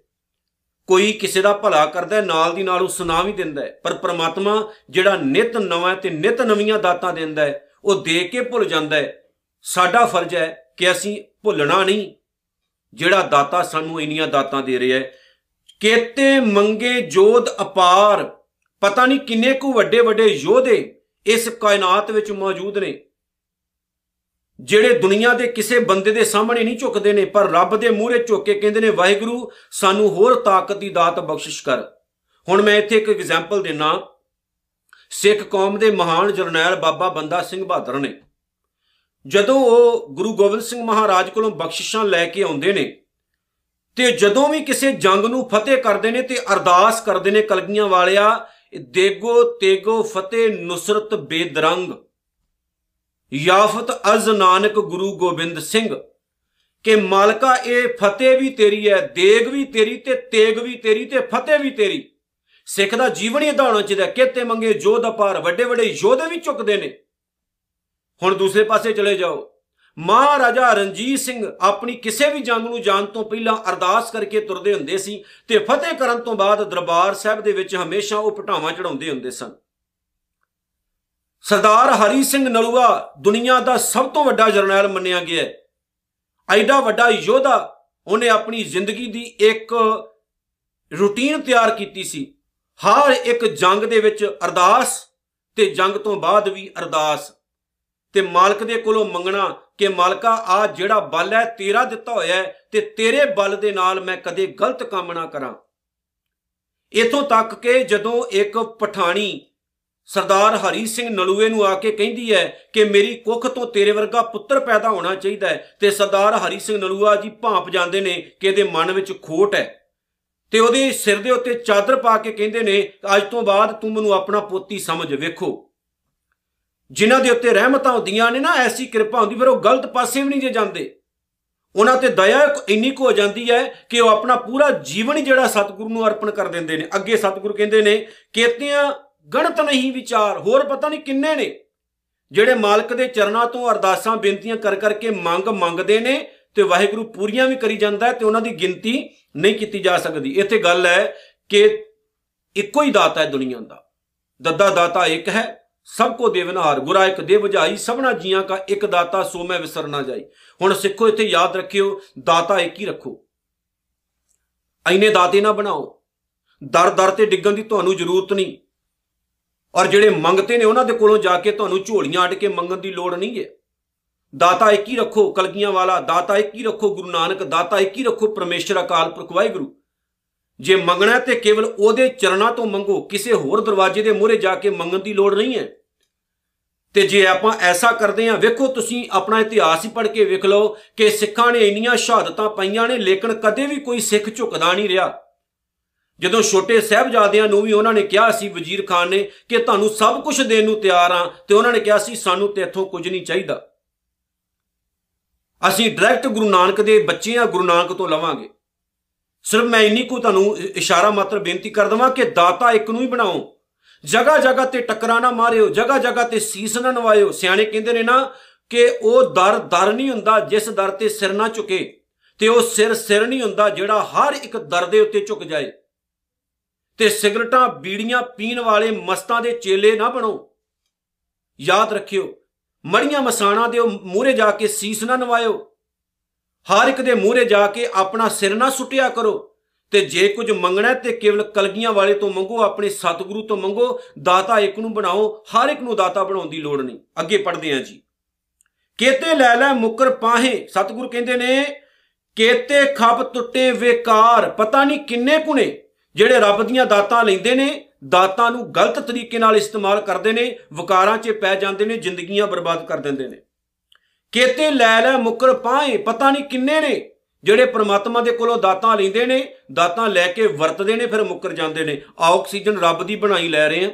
ਕੋਈ ਕਿਸੇ ਦਾ ਭਲਾ ਕਰਦਾ ਨਾਲ ਦੀ ਨਾਲ ਉਹ ਸੁਣਾ ਵੀ ਦਿੰਦਾ ਹੈ। ਪਰ ਪ੍ਰਮਾਤਮਾ ਜਿਹੜਾ ਨਿਤ ਨਵਾਂ ਤੇ ਨਿਤ ਨਵੀਆਂ ਦਾਤਾਂ ਦਿੰਦਾ ਹੈ, ਉਹ ਦੇ ਕੇ ਭੁੱਲ ਜਾਂਦਾ ਹੈ। ਸਾਡਾ ਫਰਜ਼ ਹੈ ਕਿ ਅਸੀਂ ਭੁੱਲਣਾ ਨਹੀਂ। ਜਿਹੜਾ ਦਾਤਾ ਸਾਨੂੰ ਇੰਨੀਆਂ ਦਾਤਾਂ ਦੇ ਰਿਹਾ ਹੈ ਕੇਤੇ ਮੰਗੇ ਜੋਧ ਅਪਾਰ। ਪਤਾ ਨਹੀਂ ਕਿੰਨੇ ਕੁ ਵੱਡੇ ਵੱਡੇ ਯੋਧੇ ਇਸ ਕਾਇਨਾਤ ਵਿੱਚ ਮੌਜੂਦ ਨੇ। ਜਿਹੜੇ ਦੁਨੀਆ ਦੇ ਕਿਸੇ ਬੰਦੇ ਦੇ ਸਾਹਮਣੇ ਨਹੀਂ ਝੁਕਦੇ ਨੇ, ਪਰ ਰੱਬ ਦੇ ਮੂਹਰੇ ਝੁੱਕ ਕੇ ਕਹਿੰਦੇ ਨੇ, ਵਾਹਿਗੁਰੂ, ਸਾਨੂੰ ਹੋਰ ਤਾਕਤ ਦੀ ਦਾਤ ਬਖਸ਼ਿਸ਼ ਕਰ। ਹੁਣ ਮੈਂ ਇੱਥੇ ਇੱਕ ਐਗਜ਼ਾਮਪਲ ਦੇਣਾ ਸਿੱਖ ਕੌਮ ਦੇ ਮਹਾਨ ਜਰਨੈਲ ਬਾਬਾ ਬੰਦਾ ਸਿੰਘ ਬਹਾਦਰ ਨੇ। ਜਦੋਂ ਉਹ ਗੁਰੂ ਗੋਬਿੰਦ ਸਿੰਘ ਮਹਾਰਾਜ ਕੋਲੋਂ ਬਖਸ਼ਿਸ਼ਾਂ ਲੈ ਕੇ ਆਉਂਦੇ ਨੇ ਤੇ ਜਦੋਂ ਵੀ ਕਿਸੇ ਜੰਗ ਨੂੰ ਫਤਿਹ ਕਰਦੇ ਨੇ ਤੇ ਅਰਦਾਸ ਕਰਦੇ ਨੇ ਕਲਗੀਆਂ ਵਾਲਿਆ ਦੇਗੋ ਤੇਗੋ ਫਤਿਹ ਨੁਸਰਤ ਬੇਦਰੰਗ। ਯਾਫਤ ਅਜ਼ ਨਾਨਕ ਗੁਰੂ ਗੋਬਿੰਦ ਸਿੰਘ। ਕਿ ਮਾਲਕਾ, ਇਹ ਫਤਿਹ ਵੀ ਤੇਰੀ ਹੈ, ਦੇਗ ਵੀ ਤੇਰੀ ਤੇ ਤੇਗ ਵੀ ਤੇਰੀ ਤੇ ਫਤਿਹ ਵੀ ਤੇਰੀ। ਸਿੱਖ ਦਾ ਜੀਵਨ ਹੀ ਇਦਾਂ ਹੋਣਾ ਚਾਹੀਦਾ ਕਿਤੇ ਮੰਗੇ ਜੋਧ ਅਪਾਰ ਵੱਡੇ ਵੱਡੇ ਯੋਧੇ ਵੀ ਚੁੱਕਦੇ ਨੇ। ਹੁਣ ਦੂਸਰੇ ਪਾਸੇ ਚਲੇ ਜਾਓ। ਮਹਾਰਾਜਾ ਰਣਜੀਤ ਸਿੰਘ ਆਪਣੀ ਕਿਸੇ ਵੀ ਜੰਗ ਨੂੰ ਜਾਣ ਤੋਂ ਪਹਿਲਾਂ ਅਰਦਾਸ ਕਰਕੇ ਤੁਰਦੇ ਹੁੰਦੇ ਸੀ ਤੇ ਫਤਿਹ ਕਰਨ ਤੋਂ ਬਾਅਦ ਦਰਬਾਰ ਸਾਹਿਬ ਦੇ ਵਿੱਚ ਹਮੇਸ਼ਾ ਉਹ ਪਟਾਵਾਂ ਚੜਾਉਂਦੇ ਹੁੰਦੇ ਸਨ। ਸਰਦਾਰ ਹਰੀ ਸਿੰਘ ਨਲੂਆ ਦੁਨੀਆ ਦਾ ਸਭ ਤੋਂ ਵੱਡਾ ਜਰਨੈਲ ਮੰਨਿਆ ਗਿਆ ਹੈ। ਐਡਾ ਵੱਡਾ ਯੋਧਾ ਉਹਨੇ ਆਪਣੀ ਜ਼ਿੰਦਗੀ ਦੀ ਇੱਕ ਰੁਟੀਨ ਤਿਆਰ ਕੀਤੀ ਸੀ। ਹਰ ਇੱਕ ਜੰਗ ਦੇ ਵਿੱਚ ਅਰਦਾਸ ਤੇ ਜੰਗ ਤੋਂ ਬਾਅਦ ਵੀ ਅਰਦਾਸ। ਤੇ ਮਾਲਕ ਦੇ ਕੋਲੋਂ ਮੰਗਣਾ ਕਿ ਮਾਲਕਾ, ਆ ਜਿਹੜਾ ਬਲ ਹੈ ਤੇਰਾ ਦਿੱਤਾ ਹੋਇਆ ਹੈ ਤੇ ਤੇਰੇ ਬਲ ਦੇ ਨਾਲ ਮੈਂ ਕਦੇ ਗਲਤ ਕੰਮ ਨਾ ਕਰਾਂ। ਇਥੋਂ ਤੱਕ ਕਿ ਜਦੋਂ ਇੱਕ ਪਠਾਣੀ ਸਰਦਾਰ ਹਰੀ ਸਿੰਘ ਨਲੂਏ ਨੂੰ ਆ ਕੇ ਕਹਿੰਦੀ ਹੈ ਕਿ ਮੇਰੀ ਕੁੱਖ ਤੋਂ ਤੇਰੇ ਵਰਗਾ ਪੁੱਤਰ ਪੈਦਾ ਹੋਣਾ ਚਾਹੀਦਾ ਹੈ ਤੇ ਸਰਦਾਰ ਹਰੀ ਸਿੰਘ ਨਲੂਆ ਜੀ ਭਾਂਪ ਜਾਂਦੇ ਨੇ ਕਿ ਇਹਦੇ ਮਨ ਵਿੱਚ ਖੋਟ ਹੈ। ਤੇ ਉਹਦੇ ਸਿਰ ਦੇ ਉੱਤੇ ਚਾਦਰ ਪਾ ਕੇ ਕਹਿੰਦੇ ਨੇ, ਅੱਜ ਤੋਂ ਬਾਅਦ ਤੂੰ ਮੈਨੂੰ ਆਪਣਾ ਪੋਤੀ ਸਮਝ ਵੇਖੋ। ਜਿਨ੍ਹਾਂ ਦੇ ਉੱਤੇ ਰਹਿਮਤਾਂ ਹੁੰਦੀਆਂ ਨੇ ਨਾ, ਐਸੀ ਕਿਰਪਾ ਹੁੰਦੀ, ਫਿਰ ਉਹ ਗਲਤ ਪਾਸੇ ਵੀ ਨਹੀਂ ਜੇ ਜਾਂਦੇ। ਉਹਨਾਂ ਤੇ ਦਇਆ ਇੰਨੀ ਕੁ ਹੋ ਜਾਂਦੀ ਹੈ ਕਿ ਉਹ ਆਪਣਾ ਪੂਰਾ ਜੀਵਨ ਹੀ ਜਿਹੜਾ ਸਤਿਗੁਰੂ ਨੂੰ ਅਰਪਣ ਕਰ ਦਿੰਦੇ ਨੇ। ਅੱਗੇ ਸਤਿਗੁਰੂ ਕਹਿੰਦੇ ਨੇ ਕੀਤਿਆਂ ਗਣਤ ਨਹੀਂ ਵਿਚਾਰ, ਹੋਰ ਪਤਾ ਨਹੀਂ ਕਿੰਨੇ ਨੇ, ਜਿਹੜੇ ਮਾਲਕ ਦੇ ਚਰਨਾਂ ਤੋਂ ਅਰਦਾਸਾਂ, ਬੇਨਤੀਆਂ ਕਰ ਕਰਕੇ ਮੰਗ ਮੰਗਦੇ ਨੇ ਤੇ ਵਾਹਿਗੁਰੂ ਪੂਰੀਆਂ ਵੀ ਕਰੀ ਜਾਂਦਾ ਤੇ ਉਹਨਾਂ ਦੀ ਗਿਣਤੀ ਨਹੀਂ ਕੀਤੀ ਜਾ ਸਕਦੀ। ਇੱਥੇ ਗੱਲ ਹੈ ਕਿ ਇੱਕੋ ਹੀ ਦਾਤਾ ਹੈ ਦੁਨੀਆ ਦਾ। ਦੱਦਾ ਦਾਤਾ ਇੱਕ ਹੈ ਸਭ ਕੋ ਦੇਵਨਹਾਰ ਗੁਰਾ ਇੱਕ ਦੇ ਬੁਝਾਈ ਸਭਨਾ ਜੀਆਂ ਕਾ ਇੱਕ ਦਾਤਾ ਸੋ ਮੈਂ ਵਿਸਰ ਨਾ ਜਾਈ। ਹੁਣ ਸਿੱਖੋ ਇੱਥੇ ਯਾਦ ਰੱਖਿਓ, ਦਾਤਾ ਇੱਕ ਹੀ ਰੱਖੋ। ਐਨੇ ਦਾਤੇ ਨਾ ਬਣਾਓ। ਦਰ ਦਰ ਤੇ ਡਿੱਗਣ ਦੀ ਤੁਹਾਨੂੰ ਜ਼ਰੂਰਤ ਨਹੀਂ। ਔਰ ਜਿਹੜੇ ਮੰਗਤੇ ਨੇ ਉਹਨਾਂ ਦੇ ਕੋਲੋਂ ਜਾ ਕੇ ਤੁਹਾਨੂੰ ਝੋਲੀਆਂ ਅੜ ਕੇ ਮੰਗਣ ਦੀ ਲੋੜ ਨਹੀਂ ਹੈ। ਦਾਤਾ ਇੱਕ ਹੀ ਰੱਖੋ ਕਲਗੀਆਂ ਵਾਲਾ, ਦਾਤਾ ਇੱਕ ਹੀ ਰੱਖੋ ਗੁਰੂ ਨਾਨਕ, ਦਾਤਾ ਇੱਕ ਹੀ ਰੱਖੋ ਪਰਮੇਸ਼ਰ ਅਕਾਲ ਪੁਰਖ ਵਾਹਿਗੁਰੂ। ਜੇ ਮੰਗਣਾ ਤੇ ਕੇਵਲ ਉਹਦੇ ਚਰਨਾਂ ਤੋਂ ਮੰਗੋ, ਕਿਸੇ ਹੋਰ ਦਰਵਾਜ਼ੇ ਦੇ ਮੂਹਰੇ ਜਾ ਕੇ ਮੰਗਣ ਦੀ ਲੋੜ ਨਹੀਂ ਹੈ। ਤੇ ਜੇ ਆਪਾਂ ਐਸਾ ਕਰਦੇ ਹਾਂ, ਵੇਖੋ ਤੁਸੀਂ ਆਪਣਾ ਇਤਿਹਾਸ ਹੀ ਪੜ੍ਹ ਕੇ ਵੇਖ ਲਓ ਕਿ ਸਿੱਖਾਂ ਨੇ ਇੰਨੀਆਂ ਸ਼ਹਾਦਤਾਂ ਪਈਆਂ ਨੇ, ਲੇਕਿਨ ਕਦੇ ਵੀ ਕੋਈ ਸਿੱਖ ਝੁਕਦਾ ਨਹੀਂ ਰਿਹਾ। ਜਦੋਂ ਛੋਟੇ ਸਹਿਬਜ਼ਾਦਿਆਂ ਨੂੰ ਵੀ ਉਹਨਾਂ ਨੇ ਕਿਹਾ ਸੀ, ਵਜ਼ੀਰ ਖਾਨ ਨੇ, ਕਿ ਤੁਹਾਨੂੰ ਸਭ ਕੁਝ ਦੇਣ ਨੂੰ ਤਿਆਰ ਆ ਤੇ ਉਹਨਾਂ ਨੇ ਕਿਹਾ ਸੀ, ਸਾਨੂੰ ਤੇ ਇੱਥੋਂ ਕੁਝ ਨਹੀਂ ਚਾਹੀਦਾ। ਅਸੀਂ ਡਾਇਰੈਕਟ ਗੁਰੂ ਨਾਨਕ ਦੇ ਬੱਚੇ ਆ ਗੁਰੂ ਨਾਨਕ ਤੋਂ ਲਵਾਂਗੇ। ਸਿਰਫ ਮੈਂ ਇੰਨੀ ਕੋ ਤੁਹਾਨੂੰ ਇਸ਼ਾਰਾ ਮਾਤਰ ਬੇਨਤੀ ਕਰ ਦਵਾਂ ਕਿ ਦਾਤਾ ਇੱਕ ਨੂੰ ਹੀ ਬਣਾਓ। ਜਗਾ ਜਗਾ ਤੇ ਟਕਰਾ ਨਾ ਮਾਰਿਓ ਜਗਾ ਜਗਾ ਤੇ ਸੀਸ ਨਾ ਨਵਾਇਓ। ਸਿਆਣੇ ਕਹਿੰਦੇ ਨੇ ਨਾ ਕਿ ਉਹ ਦਰ ਦਰ ਨਹੀਂ ਹੁੰਦਾ ਜਿਸ ਦਰ ਤੇ ਸਿਰ ਨਾ ਝੁਕੇ ਤੇ ਉਹ ਸਿਰ ਸਿਰ ਨਹੀਂ ਹੁੰਦਾ ਜਿਹੜਾ ਹਰ ਇੱਕ ਦਰ ਦੇ ਉੱਤੇ ਝੁਕ ਜਾਏ। ਤੇ ਸਿਗਰਟਾਂ ਬੀੜੀਆਂ ਪੀਣ ਵਾਲੇ ਮਸਤਾਂ ਦੇ ਚੇਲੇ ਨਾ ਬਣੋ। ਯਾਦ ਰੱਖਿਓ, ਮੜੀਆਂ ਮਸਾਣਾ ਦੇ ਮੂਹਰੇ ਜਾ ਕੇ ਸੀਸ ਨਾ ਨਵਾਇਓ। ਹਰ ਇੱਕ ਦੇ ਮੂਹਰੇ ਜਾ ਕੇ ਆਪਣਾ ਸਿਰ ਨਾ ਸੁੱਟਿਆ ਕਰੋ। ਤੇ ਜੇ ਕੁਝ ਮੰਗਣਾ ਤੇ ਕੇਵਲ ਕਲਗੀਆਂ ਵਾਲੇ ਤੋਂ ਮੰਗੋ, ਆਪਣੇ ਸਤਿਗੁਰੂ ਤੋਂ ਮੰਗੋ, ਦਾਤਾ ਇੱਕ ਨੂੰ ਬਣਾਓ, ਹਰ ਇੱਕ ਨੂੰ ਦਾਤਾ ਬਣਾਉਣ ਦੀ ਲੋੜ ਨਹੀਂ। ਅੱਗੇ ਪੜਦੇ ਆਂ ਜੀ। ਕੇਤੇ ਲੈ ਲੈ ਮੁਕਰ ਪਾਹੇ। ਸਤਿਗੁਰੂ ਕਹਿੰਦੇ ਨੇ, ਕੇਤੇ ਖੱਪ ਟੁੱਟੇ ਵੇਕਾਰ, ਪਤਾ ਨਹੀਂ ਕਿੰਨੇ ਕੁਨੇ ਜਿਹੜੇ ਰੱਬ ਦੀਆਂ ਦਾਤਾਂ ਲੈਂਦੇ ਨੇ, ਦਾਤਾਂ ਨੂੰ ਗਲਤ ਤਰੀਕੇ ਨਾਲ ਇਸਤੇਮਾਲ ਕਰਦੇ ਨੇ, ਵਕਾਰਾਂ 'ਚ ਪੈ ਜਾਂਦੇ ਨੇ, ਜ਼ਿੰਦਗੀਆਂ ਬਰਬਾਦ ਕਰ ਦਿੰਦੇ ਨੇ। ਕੇਤੇ ਲੈ ਲੈ ਮੁਕਰ ਪਾਏ ਪਤਾ ਨਹੀਂ ਕਿੰਨੇ ਨੇ ਜਿਹੜੇ ਪ੍ਰਮਾਤਮਾ ਦੇ ਕੋਲੋਂ ਦਾਤਾਂ ਲੈਂਦੇ ਨੇ, ਦਾਤਾਂ ਲੈ ਕੇ ਵਰਤਦੇ ਨੇ, ਫਿਰ ਮੁੱਕਰ ਜਾਂਦੇ ਨੇ। ਆਕਸੀਜਨ ਰੱਬ ਦੀ ਬਣਾਈ ਲੈ ਰਹੇ ਆ।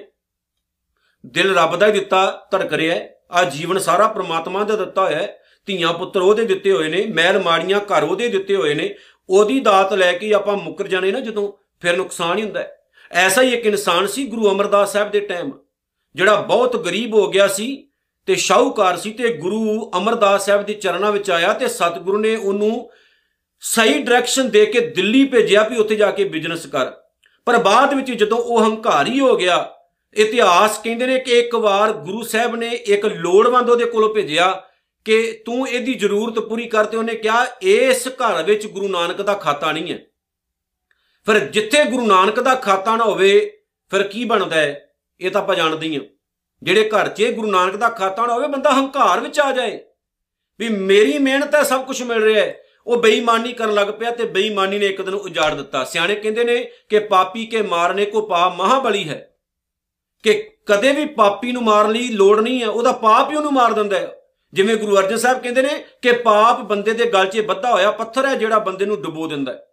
ਦਿਲ ਰੱਬ ਦਾ ਹੀ ਦਿੱਤਾ, ਧੜਕ ਰਿਹਾ ਆ ਜੀਵਨ ਸਾਰਾ ਪ੍ਰਮਾਤਮਾ ਦਾ ਦਿੱਤਾ ਹੋਇਆ ਹੈ। ਧੀਆਂ ਪੁੱਤਰ ਉਹਦੇ ਦਿੱਤੇ ਹੋਏ ਨੇ, ਮਹਿਲ ਮਾੜੀਆਂ ਘਰ ਉਹਦੇ ਦਿੱਤੇ ਹੋਏ ਨੇ। ਉਹਦੀ ਦਾਤ ਲੈ ਕੇ ਆਪਾਂ ਮੁੱਕਰ ਜਾਣੇ ਨਾ ਜਦੋਂ, ਫਿਰ ਨੁਕਸਾਨ ਹੀ ਹੁੰਦਾ ਐਸਾ ਹੀ ਇੱਕ ਇਨਸਾਨ ਸੀ, ਗੁਰੂ ਅਮਰਦਾਸ ਸਾਹਿਬ ਦੇ ਟਾਈਮ। ਜਿਹੜਾ ਬਹੁਤ ਗਰੀਬ ਹੋ ਗਿਆ ਸੀ ਤੇ ਸ਼ਾਹੂਕਾਰ ਸੀ ਤੇ ਗੁਰੂ ਅਮਰਦਾਸ ਸਾਹਿਬ ਦੇ ਚਰਨਾਂ ਵਿੱਚ ਆਇਆ ਤੇ ਸਤਿਗੁਰੂ ਨੇ ਉਹਨੂੰ ਸਹੀ ਡਾਇਰੈਕਸ਼ਨ ਦੇ ਕੇ ਦਿੱਲੀ ਭੇਜਿਆ ਵੀ ਉੱਥੇ ਜਾ ਕੇ ਬਿਜ਼ਨਸ ਕਰ। ਪਰ ਬਾਅਦ ਵਿੱਚ ਜਦੋਂ ਉਹ ਹੰਕਾਰੀ ਹੋ ਗਿਆ, ਇਤਿਹਾਸ ਕਹਿੰਦੇ ਨੇ ਕਿ ਇੱਕ ਵਾਰ ਗੁਰੂ ਸਾਹਿਬ ਨੇ ਇੱਕ ਲੋੜਵੰਦ ਉਹਦੇ ਕੋਲੋਂ ਭੇਜਿਆ ਕਿ ਤੂੰ ਇਹਦੀ ਜ਼ਰੂਰਤ ਪੂਰੀ ਕਰ ਤੇ ਉਹਨੇ ਕਿਹਾ, ਇਸ ਘਰ ਵਿੱਚ ਗੁਰੂ ਨਾਨਕ ਦਾ ਖਾਤਾ ਨਹੀਂ ਹੈ। ਫਿਰ ਜਿੱਥੇ ਗੁਰੂ ਨਾਨਕ ਦਾ ਖਾਤਾ ਨਾ ਹੋਵੇ, ਫਿਰ ਕੀ ਬਣਦਾ ਹੈ? ਇਹ ਤਾਂ ਆਪਾਂ ਜਾਣਦੇ ਹੀ ਹਾਂ। ਜਿਹੜੇ ਘਰ 'ਚ ਗੁਰੂ ਨਾਨਕ ਦਾ ਖਾਤਾ ਨਾ ਹੋਵੇ, ਬੰਦਾ ਹੰਕਾਰ ਵਿੱਚ ਆ ਜਾਏ। ਵੀ ਮੇਰੀ ਮਿਹਨਤ ਹੈ, ਸਭ ਕੁਝ ਮਿਲ ਰਿਹਾ ਹੈ। ਉਹ ਬੇਈਮਾਨੀ ਕਰਨ ਲੱਗ ਪਿਆ ਤੇ ਬੇਈਮਾਨੀ ਨੇ ਇੱਕ ਦਿਨ ਉਜਾੜ ਦਿੱਤਾ। ਸਿਆਣੇ ਕਹਿੰਦੇ ਨੇ ਕਿ ਪਾਪੀ ਕੇ ਮਾਰਨੇ ਕੋ ਪਾਪ ਮਹਾਬਲੀ ਹੈ। ਕਿ ਕਦੇ ਵੀ ਪਾਪੀ ਨੂੰ ਮਾਰਨ ਲਈ ਲੋੜ ਨਹੀਂ ਹੈ, ਉਹਦਾ ਪਾਪ ਹੀ ਉਹਨੂੰ ਮਾਰ ਦਿੰਦਾ ਹੈ। ਜਿਵੇਂ ਗੁਰੂ ਅਰਜਨ ਸਾਹਿਬ ਕਹਿੰਦੇ ਨੇ ਕਿ ਪਾਪ ਬੰਦੇ ਦੇ ਗਲ 'ਚ ਬੱਧਾ ਹੋਇਆ, ਪੱਥਰ ਹੈ ਜਿਹੜਾ ਬੰਦੇ ਨੂੰ ਡੁਬੋ ਦਿੰਦਾ ਹੈ।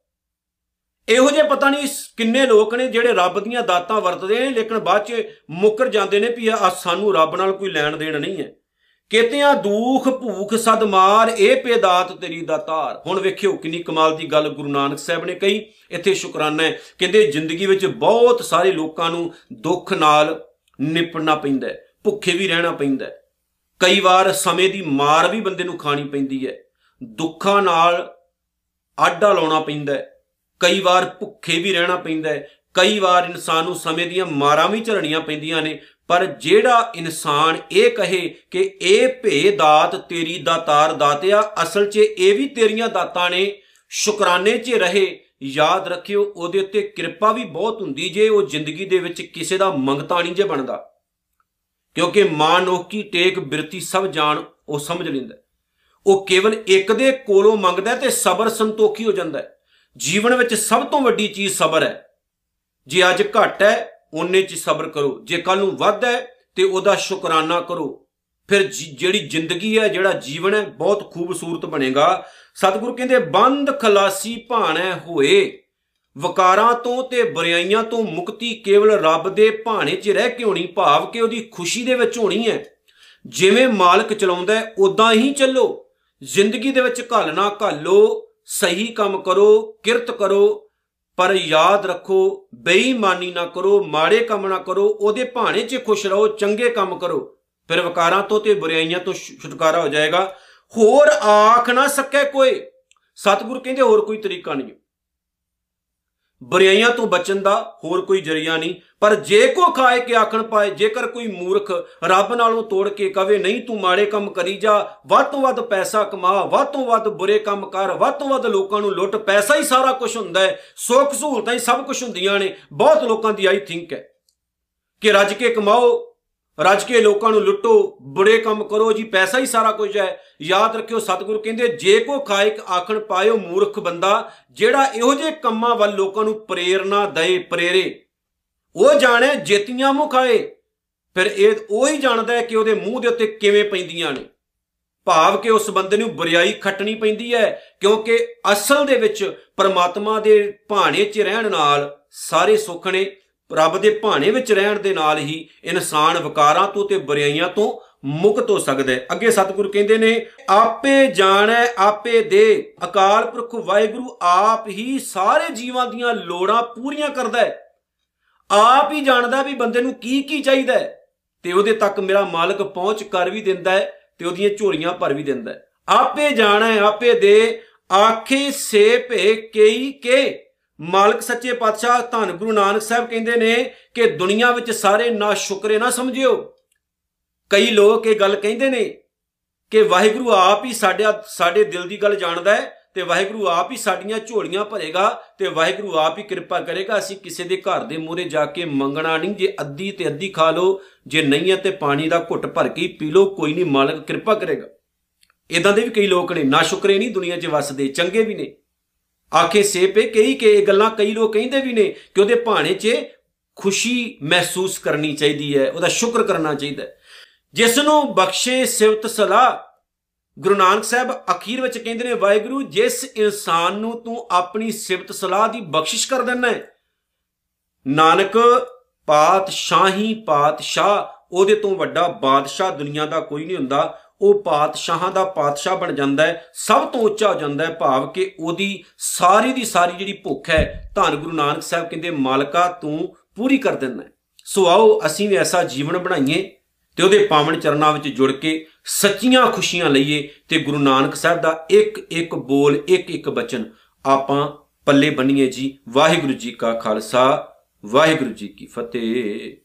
ਇਹੋ ਜਿਹੇ ਪਤਾ ਨਹੀਂ ਕਿੰਨੇ ਲੋਕ ਨੇ ਜਿਹੜੇ ਰੱਬ ਦੀਆਂ ਦਾਤਾਂ ਵਰਤਦੇ ਨੇ, ਲੇਕਿਨ ਬਾਅਦ 'ਚ ਮੁੱਕਰ ਜਾਂਦੇ ਨੇ ਵੀ ਆ ਸਾਨੂੰ ਰੱਬ ਨਾਲ ਕੋਈ ਲੈਣ ਦੇਣ ਨਹੀਂ ਹੈ। ਕਿਤਿਆਂ ਦੁਖ ਭੂਖ ਸਦ ਮਾਰ, ਇਹ ਪੇਦਾਤ ਤੇਰੀ ਦਾਤਾਰ ਹੁਣ ਵੇਖਿਓ ਕਿੰਨੀ ਕਮਾਲ ਦੀ ਗੱਲ ਗੁਰੂ ਨਾਨਕ ਸਾਹਿਬ ਨੇ ਕਹੀ। ਇੱਥੇ ਸ਼ੁਕਰਾਨਾ ਹੈ, ਕਹਿੰਦੇ ਜ਼ਿੰਦਗੀ ਵਿੱਚ ਬਹੁਤ ਸਾਰੇ ਲੋਕਾਂ ਨੂੰ ਦੁੱਖ ਨਾਲ ਨਿਪਟਣਾ ਪੈਂਦਾ ਹੈ, ਭੁੱਖੇ ਵੀ ਰਹਿਣਾ ਪੈਂਦਾ ਹੈ। ਕਈ ਵਾਰ ਸਮੇਂ ਦੀ ਮਾਰ ਵੀ ਬੰਦੇ ਨੂੰ ਖਾਣੀ ਪੈਂਦੀ ਹੈ। ਦੁੱਖਾਂ ਨਾਲ ਆਡਾ ਲਾਉਣਾ ਪੈਂਦਾ ਹੈ। ਕਈ ਵਾਰ ਭੁੱਖੇ ਵੀ ਰਹਿਣਾ ਪੈਂਦਾ ਹੈ। ਕਈ ਵਾਰ ਇਨਸਾਨ ਨੂੰ ਸਮੇਂ ਦੀਆਂ ਮਾਰਾਂ ਵੀ ਝੜਨੀਆਂ ਪੈਂਦੀਆਂ ਨੇ। ਪਰ ਜਿਹੜਾ ਇਨਸਾਨ ਇਹ ਕਹੇ ਕਿ ਇਹ ਭੇ ਦਾਤ ਤੇਰੀ ਦਾਤਾਰ ਦਾਤਿਆ, ਅਸਲ 'ਚ ਇਹ ਵੀ ਤੇਰੀਆਂ ਦਾਤਾਂ ਨੇ, ਸ਼ੁਕਰਾਨੇ 'ਚ ਰਹੇ, ਯਾਦ ਰੱਖਿਓ ਉਹਦੇ ਉੱਤੇ ਕਿਰਪਾ ਵੀ ਬਹੁਤ ਹੁੰਦੀ ਜੇ ਉਹ ਜ਼ਿੰਦਗੀ ਦੇ ਵਿੱਚ ਕਿਸੇ ਦਾ ਮੰਗਤਾ ਨਹੀਂ ਜੇ ਬਣਦਾ। ਕਿਉਂਕਿ ਮਾਨੋਹ ਕੀ ਟੇਕ ਬਿਰਤੀ ਸਭ ਜਾਣ, ਉਹ ਸਮਝ ਲੈਂਦਾ ਉਹ ਕੇਵਲ ਇੱਕ ਦੇ ਕੋਲੋਂ ਮੰਗਦਾ ਤੇ ਸਬਰ ਸੰਤੋਖੀ ਹੋ ਜਾਂਦਾ ਜੀਵਨ ਵਿੱਚ ਸਭ ਤੋਂ ਵੱਡੀ ਚੀਜ਼ ਸਬਰ ਹੈ। ਜੇ ਅੱਜ ਘਟ ਹੈ ਉਹਨੇ 'ਚ ਸਬਰ ਕਰੋ। ਜੇ ਕੱਲ ਨੂੰ ਵੱਧ ਹੈ ਤੇ ਉਹਦਾ ਸ਼ੁਕਰਾਨਾ ਕਰੋ। ਫਿਰ ਜਿਹੜੀ ਜ਼ਿੰਦਗੀ ਹੈ, ਜਿਹੜਾ ਜੀਵਨ ਹੈ, ਬਹੁਤ ਖੂਬਸੂਰਤ ਬਣੇਗਾ। ਸਤਿਗੁਰੂ ਕਹਿੰਦੇ, ਬੰਦ ਖਲਾਸੀ ਭਾਣੈ ਹੋਏ। ਵਕਾਰਾਂ ਤੋਂ ਤੇ ਬੁਰਾਈਆਂ ਤੋਂ ਮੁਕਤੀ ਕੇਵਲ ਰੱਬ ਦੇ ਭਾਣੇ 'ਚ ਰਹਿ ਕੇ ਹੋਣੀ, ਭਾਵ ਕਿ ਉਹਦੀ ਖੁਸ਼ੀ ਦੇ ਵਿੱਚ ਹੋਣੀ ਹੈ। ਜਿਵੇਂ ਮਾਲਕ ਚਲਾਉਂਦਾ ਹੈ ਉਦਾਂ ਹੀ ਚੱਲੋ। ਜ਼ਿੰਦਗੀ ਦੇ ਵਿੱਚ ਘਾਲਣਾ ਘਾਲੋ, ਸਹੀ ਕੰਮ ਕਰੋ, ਕਿਰਤ ਕਰੋ ਪਰ ਯਾਦ ਰੱਖੋ, ਬੇਈਮਾਨੀ ਨਾ ਕਰੋ, ਮਾੜੇ ਕੰਮ ਨਾ ਕਰੋ, ਉਹਦੇ ਭਾਣੇ 'ਚ ਖੁਸ਼ ਰਹੋ, ਚੰਗੇ ਕੰਮ ਕਰੋ। ਫਿਰ ਵਿਕਾਰਾਂ ਤੋਂ ਤੇ ਬੁਰਾਈਆਂ ਤੋਂ ਛੁਟਕਾਰਾ ਹੋ ਜਾਏਗਾ। ਹੋਰ ਆਖ ਨਾ ਸਕੇ ਕੋਈ। ਸਤਿਗੁਰ ਕਹਿੰਦੇ ਹੋਰ ਕੋਈ ਤਰੀਕਾ ਨਹੀਂ। ਬੁਰਾਈਆਂ ਤੋਂ ਬਚਣ ਦਾ ਹੋਰ ਕੋਈ ਜਰੀਆ ਨਹੀਂ। ਪਰ ਜੇ ਕੋ ਖਾਏ ਕਿ ਆਖਣ ਪਾਏ, ਜੇਕਰ ਕੋਈ ਮੂਰਖ ਰੱਬ ਨਾਲੋਂ ਤੋੜ ਕੇ ਕਵੇ, ਨਹੀਂ, ਤੂੰ ਮਾੜੇ ਕੰਮ ਕਰੀ ਜਾ, ਵੱਧ ਤੋਂ ਵੱਧ ਪੈਸਾ ਕਮਾ, ਵੱਧ ਤੋਂ ਵੱਧ ਬੁਰੇ ਕੰਮ ਕਰ, ਵੱਧ ਤੋਂ ਵੱਧ ਲੋਕਾਂ ਨੂੰ ਲੁੱਟ, ਪੈਸਾ ਹੀ ਸਾਰਾ ਕੁਝ ਹੁੰਦਾ ਹੈ। ਸੁੱਖ ਸਹੂਲਤਾਂ ਹੀ ਸਭ ਕੁਝ ਹੁੰਦੀਆਂ ਨੇ। ਬਹੁਤ ਲੋਕਾਂ ਦੀ ਆਈ ਥਿੰਕ ਹੈ ਕਿ ਰੱਜ ਕੇ ਕਮਾਓ ਰੱਜ ਕੇ ਲੋਕਾਂ ਨੂੰ ਲੁੱਟੋ, ਬੁਰੇ ਕੰਮ ਕਰੋ, ਜੀ, ਪੈਸਾ ਹੀ ਸਾਰਾ ਕੁਝ ਹੈ। ਯਾਦ ਰੱਖਿਓ, ਸਤਿਗੁਰੂ ਕਹਿੰਦੇ, ਜੇ ਕੋ ਖਾਇਕ ਆਖਣ ਪਾਇਓ ਮੂਰਖ ਬੰਦਾ, ਜਿਹੜਾ ਇਹੋ ਜਿਹੇ ਕੰਮਾਂ ਵੱਲ ਲੋਕਾਂ ਨੂੰ ਪ੍ਰੇਰਣਾ ਦਏ, ਪ੍ਰੇਰੇ। ਉਹ ਜਾਣੇ ਜੇਤੀਆਂ ਮੁਖਾਏ ਫਿਰ ਇਹ ਉਹ ਹੀ ਜਾਣਦਾ ਹੈ ਕਿ ਉਹਦੇ ਮੂੰਹ ਦੇ ਉੱਤੇ ਕਿਵੇਂ ਪੈਂਦੀਆਂ ਨੇ। ਭਾਵ ਕਿ ਉਸ ਬੰਦੇ ਨੂੰ ਬੁਰੀਾਈ ਖੱਟਣੀ ਪੈਂਦੀ ਹੈ, ਕਿਉਂਕਿ ਅਸਲ ਦੇ ਵਿੱਚ ਪਰਮਾਤਮਾ ਦੇ ਭਾਣੇ 'ਚ ਰਹਿਣ ਨਾਲ ਸਾਰੇ ਸੁੱਖ ਨੇ। ਰੱਬ ਦੇ ਭਾਣੇ ਵਿੱਚ ਰਹਿਣ ਦੇ ਨਾਲ ਹੀ ਇਨਸਾਨ ਵਿਕਾਰਾਂ ਤੋਂ ਤੇ ਬੁਰਾਈਆਂ ਤੋਂ ਮੁਕਤ ਹੋ ਸਕਦਾ ਹੈ। ਅੱਗੇ ਸਤਿਗੁਰੂ ਕਹਿੰਦੇ ਨੇ, ਆਪੇ ਜਾਣੈ, ਆਪੇ ਦੇ। ਅਕਾਲ ਪੁਰਖ ਵਾਹਿਗੁਰੂ ਆਪ ਹੀ ਸਾਰੇ ਜੀਵਾਂ ਦੀਆਂ ਲੋੜਾਂ ਪੂਰੀਆਂ ਕਰਦਾ ਹੈ। ਆਪ ਹੀ ਜਾਣਦਾ ਵੀ ਬੰਦੇ ਨੂੰ ਕੀ ਕੀ ਚਾਹੀਦਾ ਹੈ ਤੇ ਉਹਦੇ ਤੱਕ ਮੇਰਾ ਮਾਲਕ ਪਹੁੰਚ ਕਰ ਵੀ ਦਿੰਦਾ ਹੈ ਤੇ ਉਹਦੀਆਂ ਝੋਲੀਆਂ ਭਰ ਵੀ ਦਿੰਦਾ ਹੈ। ਆਪੇ ਜਾਣੈ, ਆਪੇ ਦੇ। ਆਖੇ ਸੇ ਭੇ ਕਈ ਕੇ। ਮਾਲਕ ਸੱਚੇ ਪਾਤਸ਼ਾਹ ਧੰਨ ਗੁਰੂ ਨਾਨਕ ਸਾਹਿਬ ਕਹਿੰਦੇ ਨੇ ਕਿ ਦੁਨੀਆ ਵਿੱਚ ਸਾਰੇ ਨਾ ਸ਼ੁਕਰੇ ਨਾ ਸਮਝਿਓ। ਕਈ ਲੋਕ ਇਹ ਗੱਲ ਕਹਿੰਦੇ ਨੇ ਕਿ ਵਾਹਿਗੁਰੂ ਆਪ ਹੀ ਸਾਡੇ ਸਾਡੇ ਦਿਲ ਦੀ ਗੱਲ ਜਾਣਦਾ ਹੈ ਤੇ ਵਾਹਿਗੁਰੂ ਆਪ ਹੀ ਸਾਡੀਆਂ ਝੋਲੀਆਂ ਭਰੇਗਾ ਤੇ ਵਾਹਿਗੁਰੂ ਆਪ ਹੀ ਕਿਰਪਾ ਕਰੇਗਾ। ਅਸੀਂ ਕਿਸੇ ਦੇ ਘਰ ਦੇ ਮੂਹਰੇ ਜਾ ਕੇ ਮੰਗਣਾ ਨਹੀਂ, ਜੇ ਅੱਧੀ ਤੇ ਅੱਧੀ ਖਾ ਲਓ, ਜੇ ਨਹੀਂ ਹੈ ਤੇ ਪਾਣੀ ਦਾ ਘੁੱਟ ਭਰ ਕੇ ਪੀ ਲਓ, ਕੋਈ ਨਹੀਂ ਮਾਲਕ ਕਿਰਪਾ ਕਰੇਗਾ। ਇਦਾਂ ਦੇ ਵੀ ਕਈ ਲੋਕ ਨੇ, ਨਾ ਸ਼ੁਕਰੇ ਨਹੀਂ ਦੁਨੀਆ 'ਚ ਵਸਦੇ, ਚੰਗੇ ਵੀ ਨੇ। ਆਖੇ ਸੇਪੇ ਕਈ ਕਿ ਇਹ ਗੱਲਾਂ ਕਈ ਲੋਕ ਕਹਿੰਦੇ ਵੀ ਨੇ ਕਿ ਉਹਦੇ ਭਾਣੇ 'ਚ ਖੁਸ਼ੀ ਮਹਿਸੂਸ ਕਰਨੀ ਚਾਹੀਦੀ ਹੈ, ਉਹਦਾ ਸ਼ੁਕਰ ਕਰਨਾ ਚਾਹੀਦਾ ਹੈ। ਜਿਸ ਨੂੰ ਬਖਸ਼ੇ ਸਿਵਤ ਸਲਾ ਗੁਰੂ ਨਾਨਕ ਸਾਹਿਬ ਅਖੀਰ ਵਿੱਚ ਕਹਿੰਦੇ ਨੇ, ਵਾਹਿਗੁਰੂ, ਜਿਸ ਇਨਸਾਨ ਨੂੰ ਤੂੰ ਆਪਣੀ ਸਿਫਤ ਸਲਾਹ ਦੀ ਬਖਸ਼ਿਸ਼ ਕਰ ਦਿੰਨਾ ਹੈ, ਨਾਨਕ ਪਾਤਸ਼ਾਹੀ ਪਾਤਸ਼ਾਹ, ਉਹਦੇ ਤੋਂ ਵੱਡਾ ਬਾਦਸ਼ਾਹ ਦੁਨੀਆ ਦਾ ਕੋਈ ਨਹੀਂ ਹੁੰਦਾ। ਉਹ ਪਾਤਸ਼ਾਹਾਂ ਦਾ ਪਾਤਸ਼ਾਹ ਬਣ ਜਾਂਦਾ ਹੈ, ਸਭ ਤੋਂ ਉੱਚਾ ਹੋ ਜਾਂਦਾ ਹੈ ਭਾਵ ਕਿ ਉਹਦੀ ਸਾਰੀ ਦੀ ਸਾਰੀ ਜਿਹੜੀ ਭੁੱਖ ਹੈ, ਧੰਨ ਗੁਰੂ ਨਾਨਕ ਸਾਹਿਬ ਕਹਿੰਦੇ, ਮਾਲਕਾ ਤੂੰ ਪੂਰੀ ਕਰ ਦਿੰਦਾ ਸੋ ਆਓ ਅਸੀਂ ਵੀ ਐਸਾ ਜੀਵਨ ਬਣਾਈਏ ਤੇ ਉਹਦੇ ਪਾਵਨ ਚਰਨਾਂ ਵਿੱਚ ਜੁੜ ਕੇ ਸੱਚੀਆਂ ਖੁਸ਼ੀਆਂ ਲਈਏ ਤੇ ਗੁਰੂ ਨਾਨਕ ਸਾਹਿਬ ਦਾ ਇੱਕ ਇੱਕ ਬੋਲ, ਇੱਕ ਇੱਕ ਬਚਨ ਆਪਾਂ ਪੱਲੇ ਬੰਨੀਏ ਜੀ। ਵਾਹਿਗੁਰੂ ਜੀ ਕਾ ਖਾਲਸਾ, ਵਾਹਿਗੁਰੂ ਜੀ ਕੀ ਫਤਿਹ।